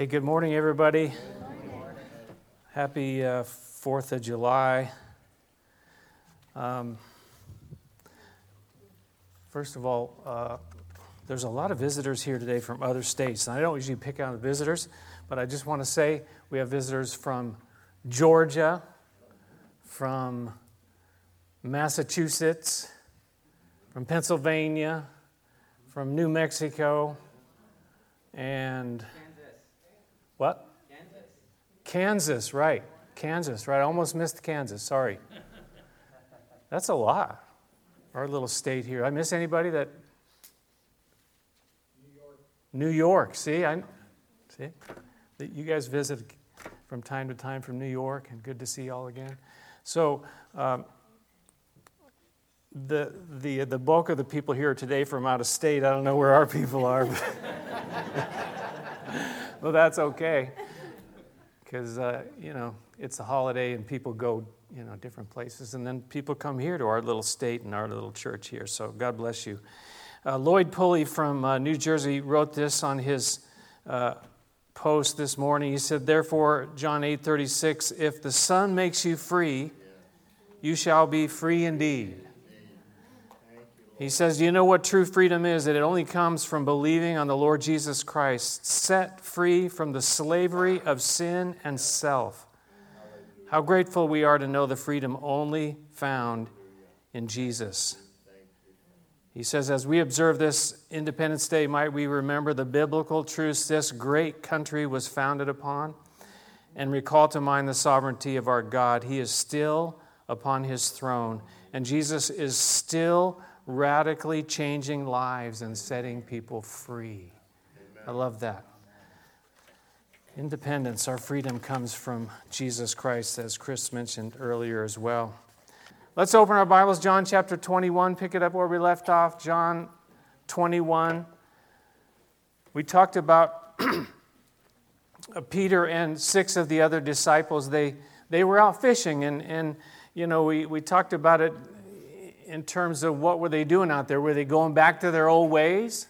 Hey, good morning, everybody. Happy uh, 4th of July. Um, first of all, uh, there's a lot of visitors here today from other states. And I don't usually pick out the visitors, but I just want to say we have visitors from Georgia, from Massachusetts, from Pennsylvania, from New Mexico, and what? Kansas. Kansas, right. Kansas, right. I almost missed Kansas. Sorry. That's a lot. Our little state here. I miss anybody that? New York. New York. See, I see. You guys visit from time to time from New York, and good to see you all again. So, um, the the the bulk of the people here today from out of state. I don't know where our people are. well, that's okay. Because, uh, you know, it's a holiday and people go, you know, different places. And then people come here to our little state and our little church here. So God bless you. Uh, Lloyd Pulley from uh, New Jersey wrote this on his uh, post this morning. He said, Therefore, John 8 36, if the Son makes you free, you shall be free indeed. He says, Do You know what true freedom is? That it only comes from believing on the Lord Jesus Christ, set free from the slavery of sin and self. How grateful we are to know the freedom only found in Jesus. He says, As we observe this Independence Day, might we remember the biblical truths this great country was founded upon and recall to mind the sovereignty of our God. He is still upon his throne, and Jesus is still radically changing lives and setting people free. Amen. I love that. Independence, our freedom comes from Jesus Christ, as Chris mentioned earlier as well. Let's open our Bibles, John chapter 21, pick it up where we left off. John 21. We talked about Peter and six of the other disciples. They, they were out fishing, and, and you know, we, we talked about it in terms of what were they doing out there? Were they going back to their old ways?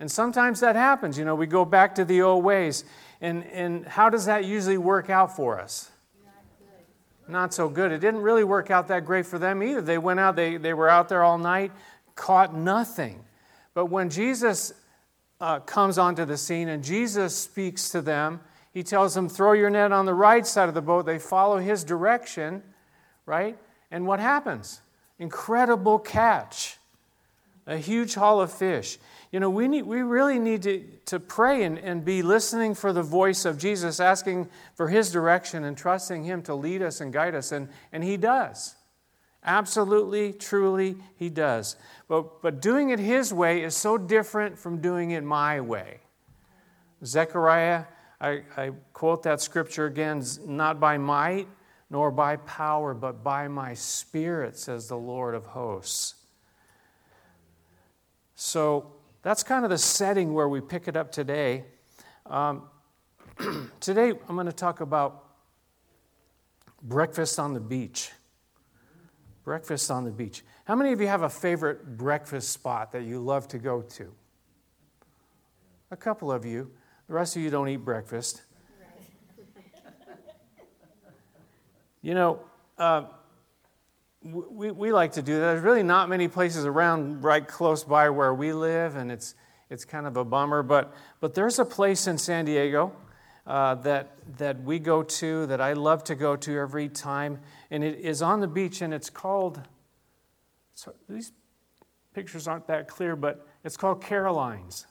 And sometimes that happens. You know, we go back to the old ways. And, and how does that usually work out for us? Not, so good. It didn't really work out that great for them either. They went out, they, they were out there all night, caught nothing. But when Jesus uh, comes onto the scene and Jesus speaks to them, he tells them, throw your net on the right side of the boat. They follow his direction, right? And what happens? Incredible catch. A huge haul of fish. You know, we, need, we really need to, to pray and, and be listening for the voice of Jesus, asking for his direction and trusting him to lead us and guide us. And, and he does. Absolutely, truly, he does. But, but doing it his way is so different from doing it my way. Zechariah, I, I quote that scripture again, not by might, nor by power, but by my Spirit, says the Lord of hosts. So that's kind of the setting where we pick it up today. Um, today, I'm going to talk about breakfast on the beach. Breakfast on the beach. How many of you have a favorite breakfast spot that you love to go to? A couple of you. The rest of you don't eat breakfast. You know, uh, we, we like to do that. There's really not many places around right close by where we live, and it's, it's kind of a bummer. But, but there's a place in San Diego uh, that, that we go to that I love to go to every time, and it is on the beach, and it's called, so these pictures aren't that clear, but it's called Caroline's.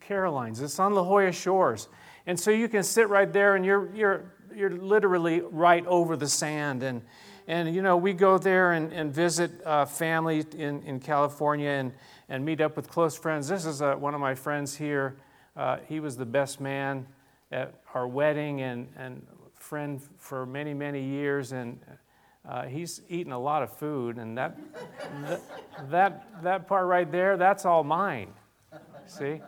Caroline's. It's on La Jolla Shores. And so you can sit right there, and you're, you're you're literally right over the sand. And, and you know, we go there and, and visit uh, family in, in California and, and meet up with close friends. This is uh, one of my friends here. Uh, he was the best man at our wedding and, and friend for many, many years. And uh, he's eaten a lot of food. And that, that, that, that part right there, that's all mine. See?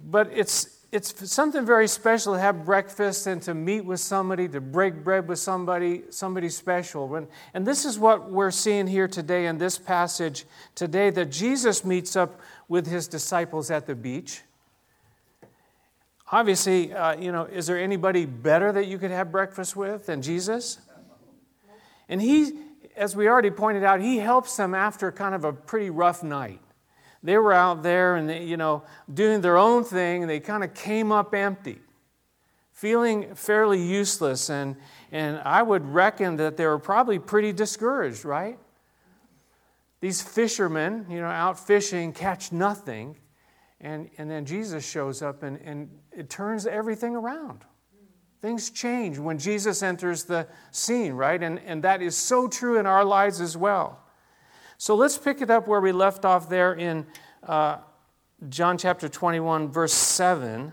But it's, it's something very special to have breakfast and to meet with somebody, to break bread with somebody, somebody special. When, and this is what we're seeing here today in this passage today that Jesus meets up with his disciples at the beach. Obviously, uh, you know, is there anybody better that you could have breakfast with than Jesus? And he, as we already pointed out, he helps them after kind of a pretty rough night. They were out there and, they, you know, doing their own thing, and they kind of came up empty, feeling fairly useless. And, and I would reckon that they were probably pretty discouraged, right? These fishermen, you know, out fishing, catch nothing. And, and then Jesus shows up and, and it turns everything around. Things change when Jesus enters the scene, right? And, and that is so true in our lives as well. So let's pick it up where we left off there in uh, John chapter 21, verse 7.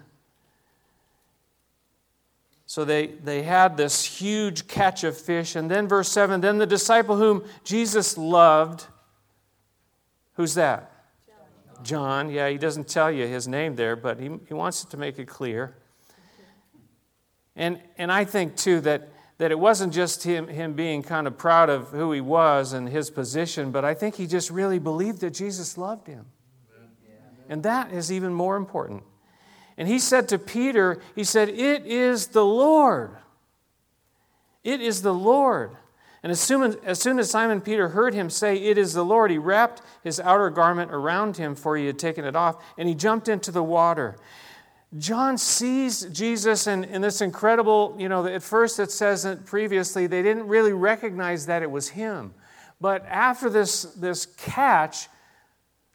So they, they had this huge catch of fish. And then, verse 7 then the disciple whom Jesus loved, who's that? John. John. Yeah, he doesn't tell you his name there, but he, he wants to make it clear. And, and I think, too, that, that it wasn't just him, him being kind of proud of who he was and his position, but I think he just really believed that Jesus loved him. And that is even more important. And he said to Peter, He said, It is the Lord. It is the Lord. And as soon as, soon as Simon Peter heard him say, It is the Lord, he wrapped his outer garment around him, for he had taken it off, and he jumped into the water. John sees Jesus in, in this incredible, you know, at first it says that previously they didn't really recognize that it was him. But after this, this catch,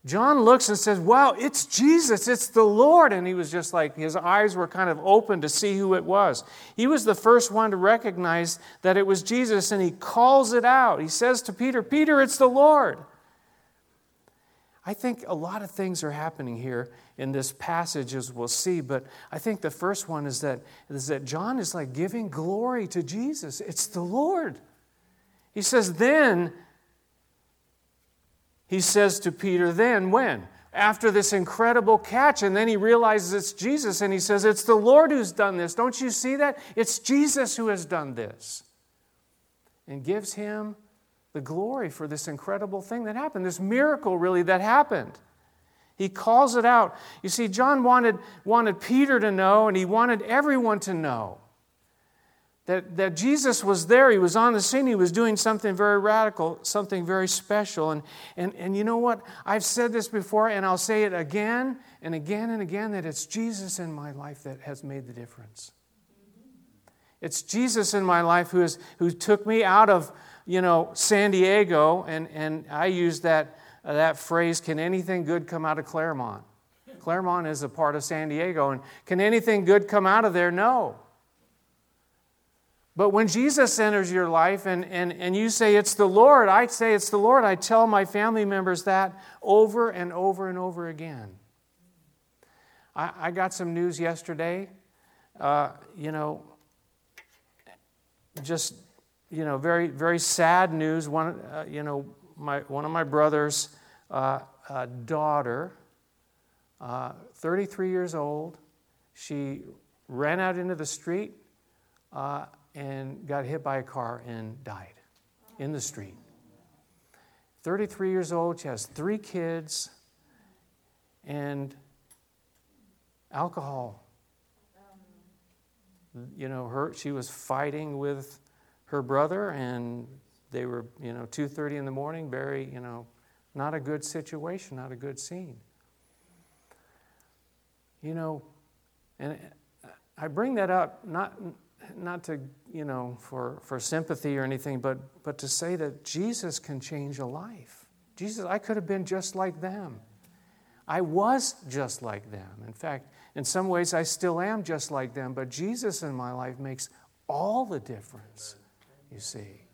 John looks and says, Wow, it's Jesus, it's the Lord. And he was just like, his eyes were kind of open to see who it was. He was the first one to recognize that it was Jesus, and he calls it out. He says to Peter, Peter, it's the Lord. I think a lot of things are happening here in this passage, as we'll see, but I think the first one is that, is that John is like giving glory to Jesus. It's the Lord. He says, Then, he says to Peter, Then, when? After this incredible catch, and then he realizes it's Jesus, and he says, It's the Lord who's done this. Don't you see that? It's Jesus who has done this. And gives him the glory for this incredible thing that happened, this miracle really that happened. He calls it out. You see, John wanted, wanted Peter to know, and he wanted everyone to know that, that Jesus was there. He was on the scene. He was doing something very radical, something very special. And, and, and you know what? I've said this before, and I'll say it again and again and again that it's Jesus in my life that has made the difference. It's Jesus in my life who, is, who took me out of you know, San Diego, and, and I use that, that phrase, can anything good come out of Clairemont? Clairemont is a part of San Diego, and can anything good come out of there? No. But when Jesus enters your life and, and, and you say it's the Lord, I say it's the Lord, I tell my family members that over and over and over again. I, I got some news yesterday. Uh, you know, just you know, very, very sad news. One, uh, you know, my, one of my brother's uh, uh, daughter, uh, 33 years old, she ran out into the street uh, and got hit by a car and died in the street. 33 years old, she has three kids, and alcohol. You know, her, she was fighting with her brother, and they were, you know, 2.30 in the morning, very, you know, not a good situation, not a good scene. You know, and I bring that up not, not to, you know, for, for sympathy or anything, but, but to say that Jesus can change a life. Jesus, I could have been just like them. I was just like them. In fact, in some ways, I still am just like them, but Jesus in my life makes all the difference you see.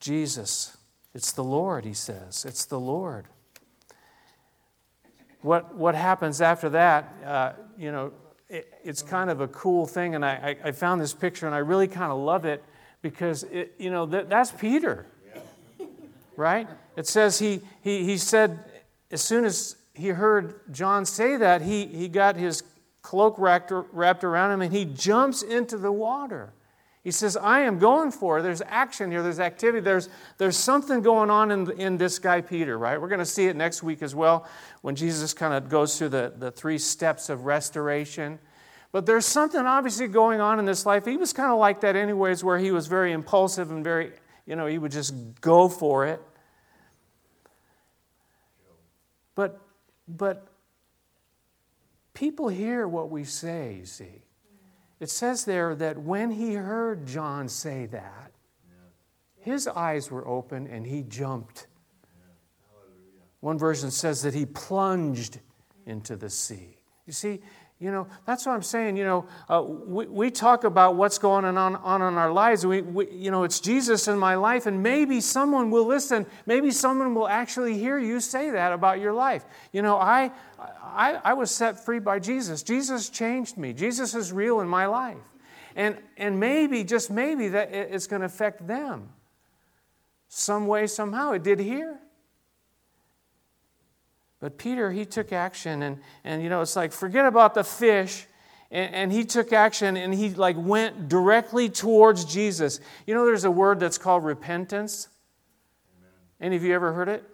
Jesus. It's the Lord, he says. It's the Lord. What, what happens after that, uh, you know, it, it's kind of a cool thing. And I, I, I, found this picture and I really kind of love it because, it, you know, that, that's Peter, right? It says he, he, he said, as soon as he heard John say that, he, he got his cloak wrapped, wrapped around him, and he jumps into the water. He says, I am going for it. There's action here, there's activity, there's, there's something going on in, in this guy, Peter, right? We're going to see it next week as well when Jesus kind of goes through the, the three steps of restoration. But there's something obviously going on in this life. He was kind of like that, anyways, where he was very impulsive and very, you know, he would just go for it. But, but people hear what we say, you see. It says there that when he heard John say that, his eyes were open and he jumped. One version says that he plunged into the sea. You see, you know, that's what I'm saying. You know, uh, we, we talk about what's going on, on in our lives. We, we, you know, it's Jesus in my life, and maybe someone will listen. Maybe someone will actually hear you say that about your life. You know, I, I, I was set free by Jesus. Jesus changed me. Jesus is real in my life. And, and maybe, just maybe, that it's going to affect them some way, somehow. It did here. But Peter, he took action, and, and you know, it's like, forget about the fish. And, and he took action and he like went directly towards Jesus. You know, there's a word that's called repentance. Amen. Any of you ever heard it?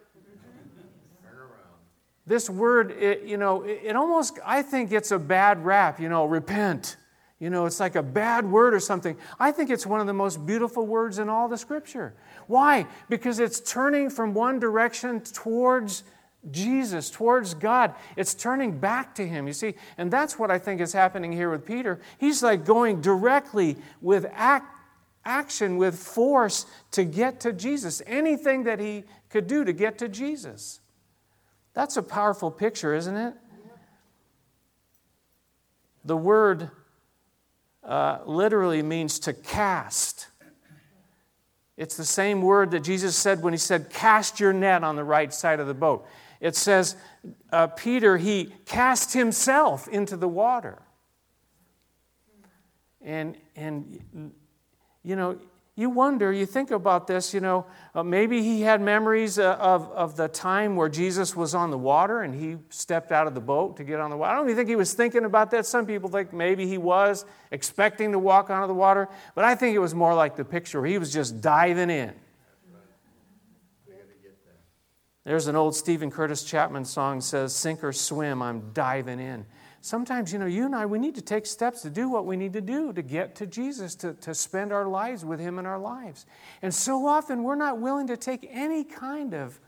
this word, it, you know, it, it almost, I think it's a bad rap, you know, repent. You know, it's like a bad word or something. I think it's one of the most beautiful words in all the scripture. Why? Because it's turning from one direction towards Jesus, towards God. It's turning back to Him, you see. And that's what I think is happening here with Peter. He's like going directly with act, action, with force to get to Jesus. Anything that he could do to get to Jesus. That's a powerful picture, isn't it? The word uh, literally means to cast. It's the same word that Jesus said when he said, Cast your net on the right side of the boat it says uh, Peter, he cast himself into the water. And, and, you know, you wonder, you think about this, you know, uh, maybe he had memories uh, of, of the time where Jesus was on the water and he stepped out of the boat to get on the water. I don't even think he was thinking about that. Some people think maybe he was expecting to walk onto the water, but I think it was more like the picture where he was just diving in. There's an old Steven Curtis Chapman song says, Sink or swim, I'm diving in. Sometimes, you know, you and I, we need to take steps to do what we need to do to get to Jesus, to, to spend our lives with Him in our lives. And so often we're not willing to take any kind of,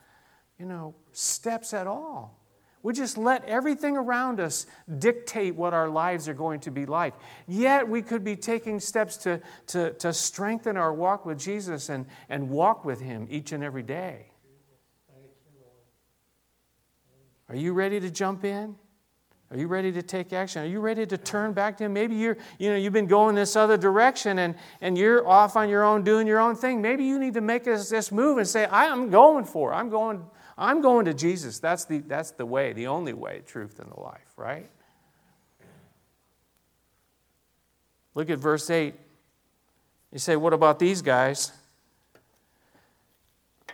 you know, steps at all. We just let everything around us dictate what our lives are going to be like. Yet we could be taking steps to, to, to strengthen our walk with Jesus and, and walk with Him each and every day. Are you ready to jump in? Are you ready to take action? Are you ready to turn back to him? Maybe you're, you know, you've been going this other direction and, and you're off on your own doing your own thing. Maybe you need to make this, this move and say, I'm going for it. I'm going, I'm going to Jesus. That's the, that's the way, the only way, truth, in the life, right? Look at verse 8. You say, what about these guys?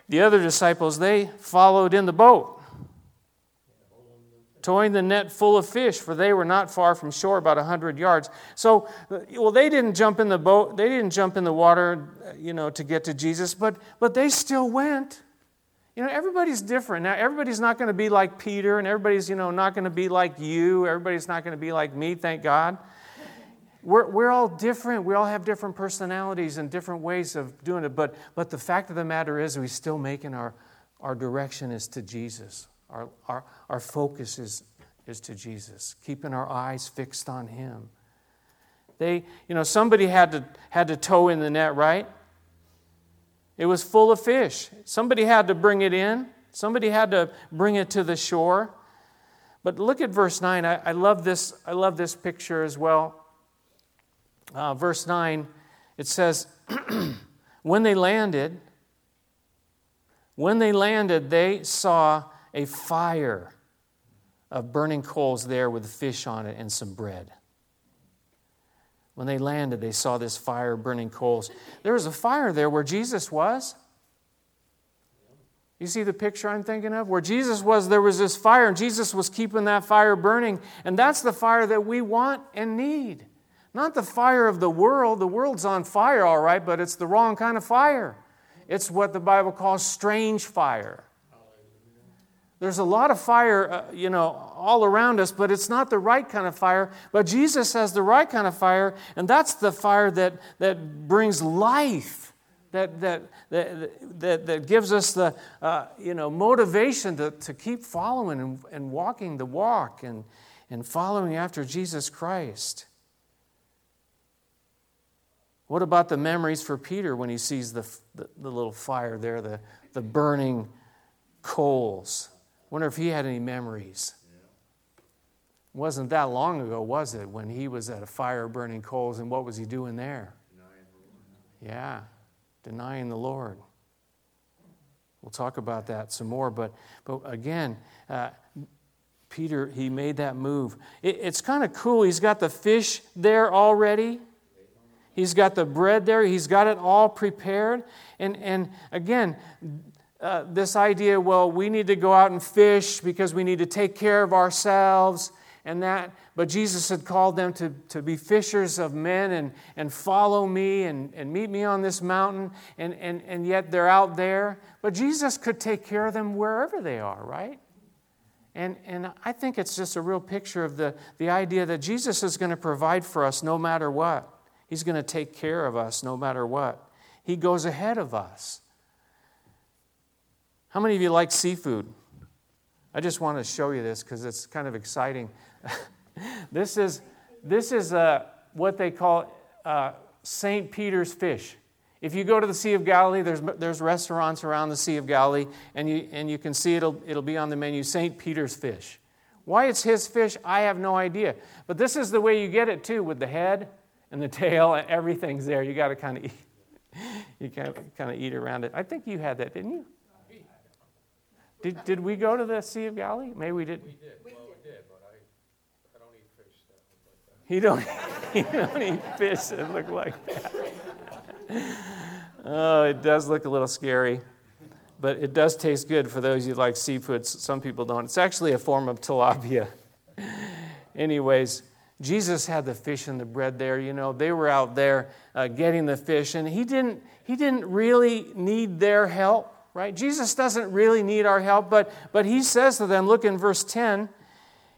The other disciples, they followed in the boat towing the net full of fish, for they were not far from shore, about a hundred yards. So, well, they didn't jump in the boat, they didn't jump in the water, you know, to get to Jesus, but but they still went. You know, everybody's different. Now, everybody's not going to be like Peter, and everybody's, you know, not going to be like you. Everybody's not going to be like me, thank God. We're, we're all different. We all have different personalities and different ways of doing it. But, but the fact of the matter is, we still making our, our direction is to Jesus. Our, our, our focus is, is to Jesus, keeping our eyes fixed on Him. They, you know, somebody had to, had to tow in the net, right? It was full of fish. Somebody had to bring it in, somebody had to bring it to the shore. But look at verse 9. I, I love, this, I love this picture as well. Uh, verse 9, it says, When they landed, when they landed, they saw a fire of burning coals there with fish on it and some bread. When they landed, they saw this fire burning coals. There was a fire there where Jesus was. You see the picture I'm thinking of? Where Jesus was, there was this fire, and Jesus was keeping that fire burning. And that's the fire that we want and need. Not the fire of the world. The world's on fire, all right, but it's the wrong kind of fire. It's what the Bible calls strange fire. There's a lot of fire, uh, you know, all around us, but it's not the right kind of fire. But Jesus has the right kind of fire, and that's the fire that, that brings life, that, that, that, that, that gives us the, uh, you know, motivation to, to keep following and, and walking the walk and, and following after Jesus Christ. What about the memories for Peter when he sees the, the, the little fire there, the, the burning coals? Wonder if he had any memories. It wasn't that long ago, was it, when he was at a fire burning coals, and what was he doing there? Yeah, denying the Lord. We'll talk about that some more, but, but again, uh, Peter, he made that move. It, it's kind of cool. He's got the fish there already. He's got the bread there. He's got it all prepared. And, and again, uh, this idea well, we need to go out and fish because we need to take care of ourselves and that. But Jesus had called them to, to be fishers of men and, and follow me and, and meet me on this mountain. And, and, and yet they're out there. But Jesus could take care of them wherever they are, right? And, and I think it's just a real picture of the, the idea that Jesus is going to provide for us no matter what. He's going to take care of us no matter what. He goes ahead of us. How many of you like seafood? I just want to show you this because it's kind of exciting. this is, this is uh, what they call uh, St. Peter's fish. If you go to the Sea of Galilee, there's, there's restaurants around the Sea of Galilee, and you, and you can see it'll, it'll be on the menu St. Peter's fish. Why it's his fish, I have no idea. But this is the way you get it too, with the head and the tail, and everything's there. You got to kind of eat. You kind of, kind of eat around it. I think you had that, didn't you? Did, did we go to the Sea of Galilee? Maybe we didn't. We did. Well, we did, but I, I don't eat fish that look like that. He don't, he don't eat fish that look like that. Oh, it does look a little scary, but it does taste good for those who like seafood. Some people don't. It's actually a form of tilapia. Anyways, Jesus had the fish and the bread there. You know, they were out there uh, getting the fish, and he didn't, he didn't really need their help, right? Jesus doesn't really need our help, but, but he says to them, look in verse 10,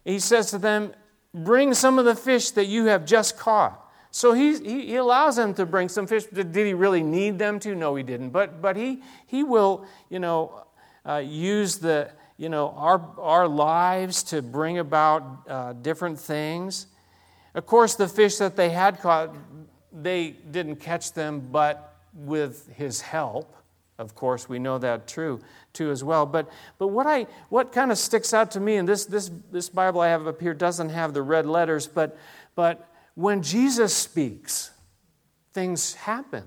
he says to them, Bring some of the fish that you have just caught. So he, he, he allows them to bring some fish. Did he really need them to? No, he didn't. But, but he, he will, you know, uh, use the, you know, our, our lives to bring about uh, different things. Of course, the fish that they had caught, they didn't catch them, but with his help. Of course, we know that true too as well. But, but what, I, what kind of sticks out to me, and this, this, this Bible I have up here doesn't have the red letters, but, but when Jesus speaks, things happen.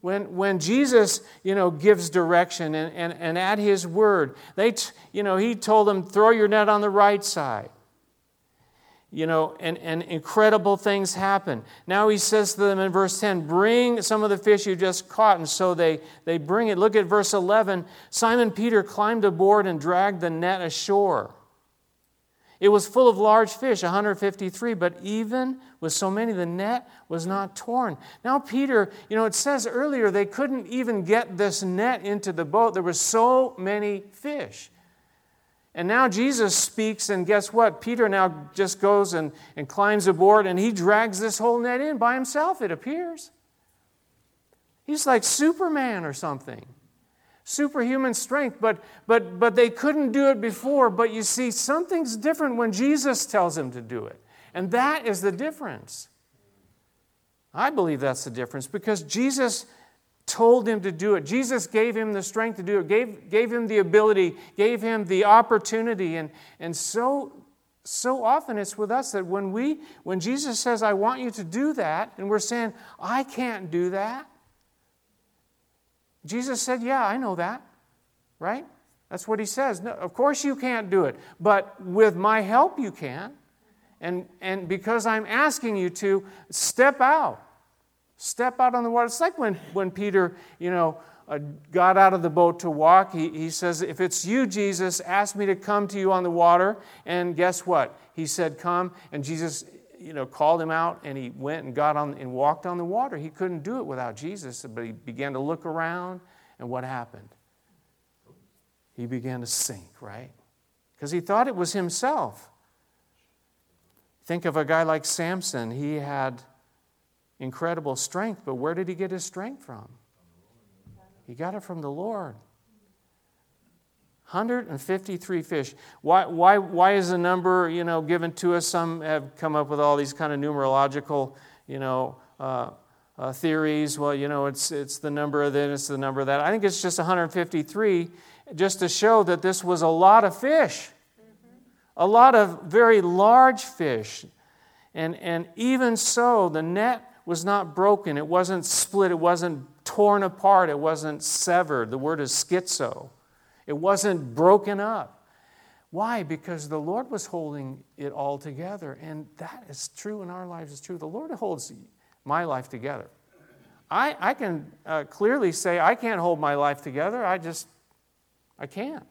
When, when Jesus, you know, gives direction and, and, and at his word, they, t- you know, he told them, throw your net on the right side you know, and, and incredible things happen. Now he says to them in verse 10, Bring some of the fish you just caught. And so they, they bring it. Look at verse 11. Simon Peter climbed aboard and dragged the net ashore. It was full of large fish, 153, but even with so many, the net was not torn. Now, Peter, you know, it says earlier they couldn't even get this net into the boat. There were so many fish. And now Jesus speaks, and guess what? Peter now just goes and, and climbs aboard, and he drags this whole net in by himself, it appears. He's like Superman or something. Superhuman strength, but, but, but they couldn't do it before. But you see, something's different when Jesus tells him to do it. And that is the difference. I believe that's the difference because Jesus told him to do it. Jesus gave him the strength to do it, gave, gave him the ability, gave him the opportunity. And, and so, so often it's with us that when, we, when Jesus says, I want you to do that, and we're saying, I can't do that, Jesus said, Yeah, I know that, right? That's what he says. No, of course you can't do it, but with my help you can. And, and because I'm asking you to, step out. Step out on the water. It's like when, when Peter, you know, uh, got out of the boat to walk. He, he says, If it's you, Jesus, ask me to come to you on the water. And guess what? He said, Come. And Jesus, you know, called him out and he went and got on and walked on the water. He couldn't do it without Jesus, but he began to look around, and what happened? He began to sink, right? Because he thought it was himself. Think of a guy like Samson. He had incredible strength, but where did he get his strength from? He got it from the Lord. 153 fish. Why, why, why is the number, you know, given to us? Some have come up with all these kind of numerological, you know, uh, uh, theories. Well, you know, it's, it's the number of this, it's the number of that. I think it's just 153 just to show that this was a lot of fish, a lot of very large fish. And, and even so, the net was not broken. It wasn't split. It wasn't torn apart. It wasn't severed. The word is schizo. It wasn't broken up. Why? Because the Lord was holding it all together. And that is true in our lives, it's true. The Lord holds my life together. I, I can uh, clearly say I can't hold my life together. I just, I can't.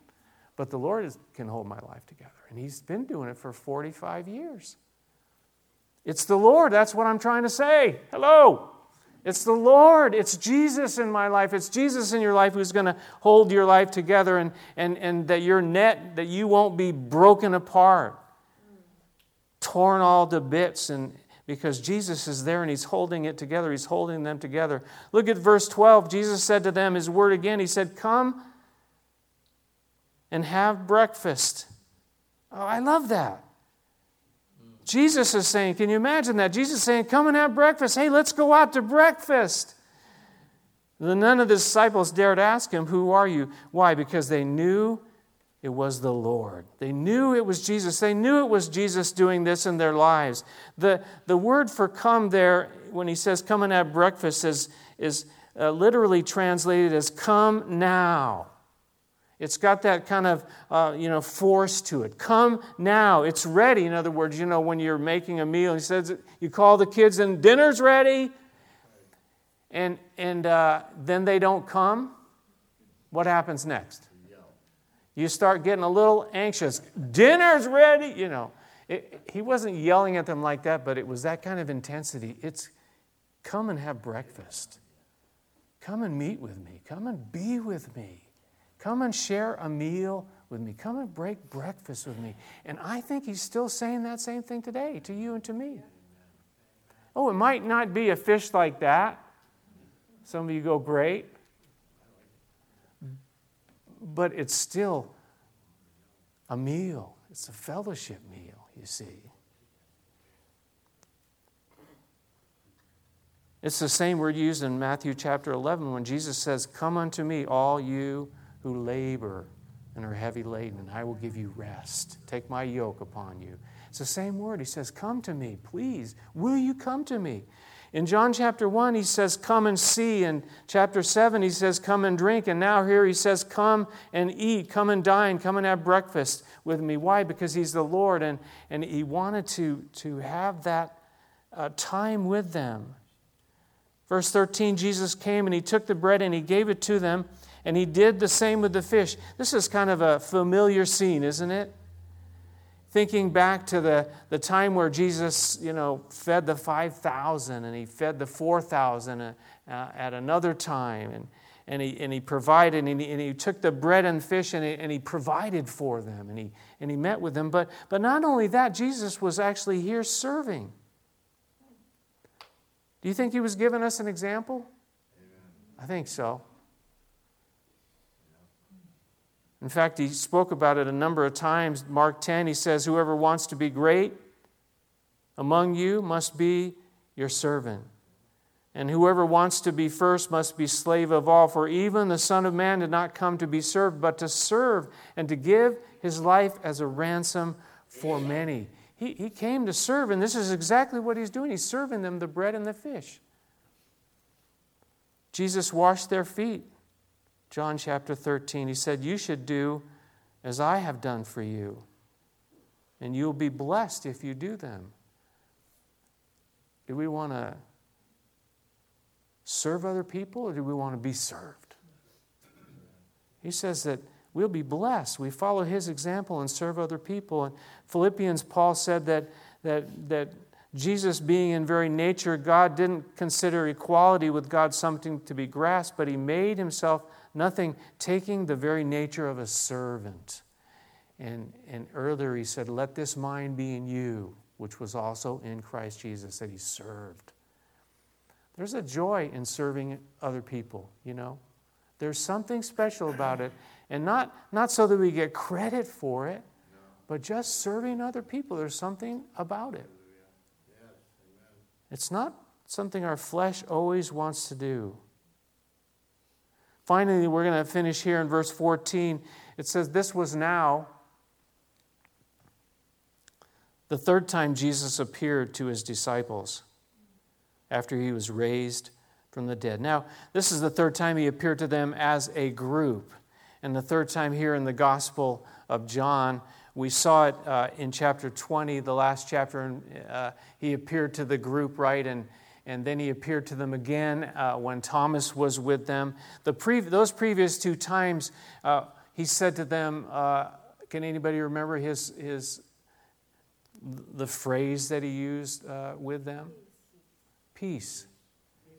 But the Lord is, can hold my life together. And He's been doing it for 45 years. It's the Lord. That's what I'm trying to say. Hello. It's the Lord. It's Jesus in my life. It's Jesus in your life who's going to hold your life together and, and, and that your net, that you won't be broken apart, torn all to bits. And because Jesus is there and he's holding it together, he's holding them together. Look at verse 12. Jesus said to them his word again. He said, Come and have breakfast. Oh, I love that. Jesus is saying, can you imagine that? Jesus is saying, come and have breakfast. Hey, let's go out to breakfast. Then none of the disciples dared ask him, Who are you? Why? Because they knew it was the Lord. They knew it was Jesus. They knew it was Jesus doing this in their lives. The, the word for come there, when he says come and have breakfast, is, is uh, literally translated as come now. It's got that kind of, uh, you know, force to it. Come now. It's ready. In other words, you know, when you're making a meal, he says, you call the kids and dinner's ready. And, and uh, then they don't come. What happens next? You start getting a little anxious. Dinner's ready. You know, it, he wasn't yelling at them like that, but it was that kind of intensity. It's come and have breakfast. Come and meet with me. Come and be with me. Come and share a meal with me. Come and break breakfast with me. And I think he's still saying that same thing today to you and to me. Oh, it might not be a fish like that. Some of you go, great. But it's still a meal, it's a fellowship meal, you see. It's the same word used in Matthew chapter 11 when Jesus says, Come unto me, all you who labor and are heavy laden, and I will give you rest. Take my yoke upon you. It's the same word. He says, Come to me, please. Will you come to me? In John chapter 1, he says, Come and see. In chapter 7, he says, Come and drink. And now here he says, Come and eat. Come and dine. Come and have breakfast with me. Why? Because he's the Lord, and, and he wanted to, to have that uh, time with them. Verse 13, Jesus came and he took the bread and he gave it to them. And he did the same with the fish. This is kind of a familiar scene, isn't it? Thinking back to the, the time where Jesus, you know, fed the 5,000 and he fed the 4,000 uh, at another time. And, and, he, and he provided and he, and he took the bread and fish and he, and he provided for them and he, and he met with them. But, but not only that, Jesus was actually here serving. Do you think he was giving us an example? I think so. In fact, he spoke about it a number of times. Mark 10, he says, Whoever wants to be great among you must be your servant. And whoever wants to be first must be slave of all. For even the Son of Man did not come to be served, but to serve and to give his life as a ransom for many. He, he came to serve, and this is exactly what he's doing. He's serving them the bread and the fish. Jesus washed their feet. John chapter 13, he said, You should do as I have done for you, and you'll be blessed if you do them. Do we want to serve other people or do we want to be served? He says that we'll be blessed. We follow his example and serve other people. And Philippians, Paul said that, that, that Jesus, being in very nature God, didn't consider equality with God something to be grasped, but he made himself nothing, taking the very nature of a servant. And, and earlier he said, Let this mind be in you, which was also in Christ Jesus, that he served. There's a joy in serving other people, you know. There's something special about it. And not, not so that we get credit for it, but just serving other people. There's something about it. It's not something our flesh always wants to do. Finally, we're going to finish here in verse 14. It says, This was now the third time Jesus appeared to his disciples after he was raised from the dead. Now, this is the third time he appeared to them as a group. And the third time here in the Gospel of John, we saw it uh, in chapter 20, the last chapter, and uh, he appeared to the group, right? And, and then he appeared to them again uh, when Thomas was with them. The pre- those previous two times, uh, he said to them, uh, Can anybody remember his, his, the phrase that he used uh, with them? Peace.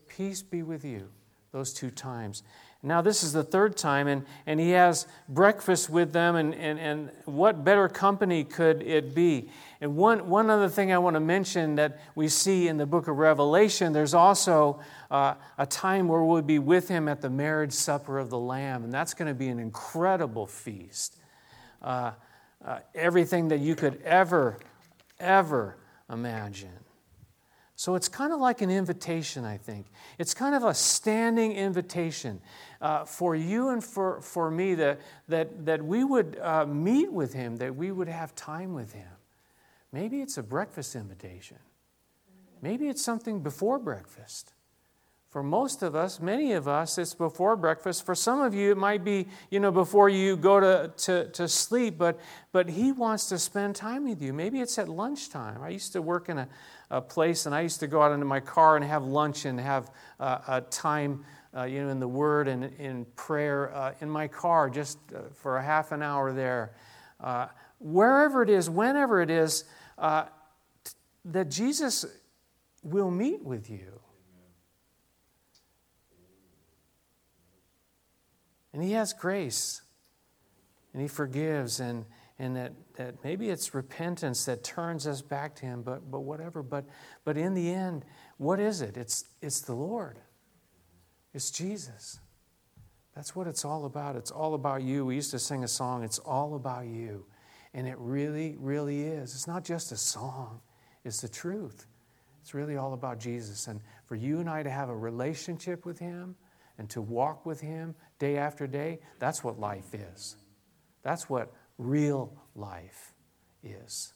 Peace be with you, those two times. Now, this is the third time, and, and he has breakfast with them, and, and, and what better company could it be? And one, one other thing I want to mention that we see in the book of Revelation, there's also uh, a time where we'll be with him at the marriage supper of the Lamb, and that's going to be an incredible feast. Uh, uh, everything that you could ever, ever imagine. So it's kind of like an invitation, I think. It's kind of a standing invitation uh, for you and for, for me that, that, that we would uh, meet with him, that we would have time with him. Maybe it's a breakfast invitation. Maybe it's something before breakfast. For most of us, many of us, it's before breakfast. For some of you, it might be, you know, before you go to, to, to sleep, but, but he wants to spend time with you. Maybe it's at lunchtime. I used to work in a, a place, and I used to go out into my car and have lunch and have uh, a time, uh, you know, in the Word and in prayer uh, in my car just uh, for a half an hour there. Uh, wherever it is, whenever it is, uh, t- that Jesus will meet with you. And He has grace, and He forgives, and, and that, that maybe it's repentance that turns us back to Him, but, but whatever. But, but in the end, what is it? It's, it's the Lord, it's Jesus. That's what it's all about. It's all about you. We used to sing a song, It's All About You. And it really, really is. It's not just a song, it's the truth. It's really all about Jesus. And for you and I to have a relationship with Him and to walk with Him day after day, that's what life is. That's what real life is.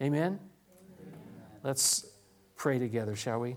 Amen? Amen? Let's pray together, shall we?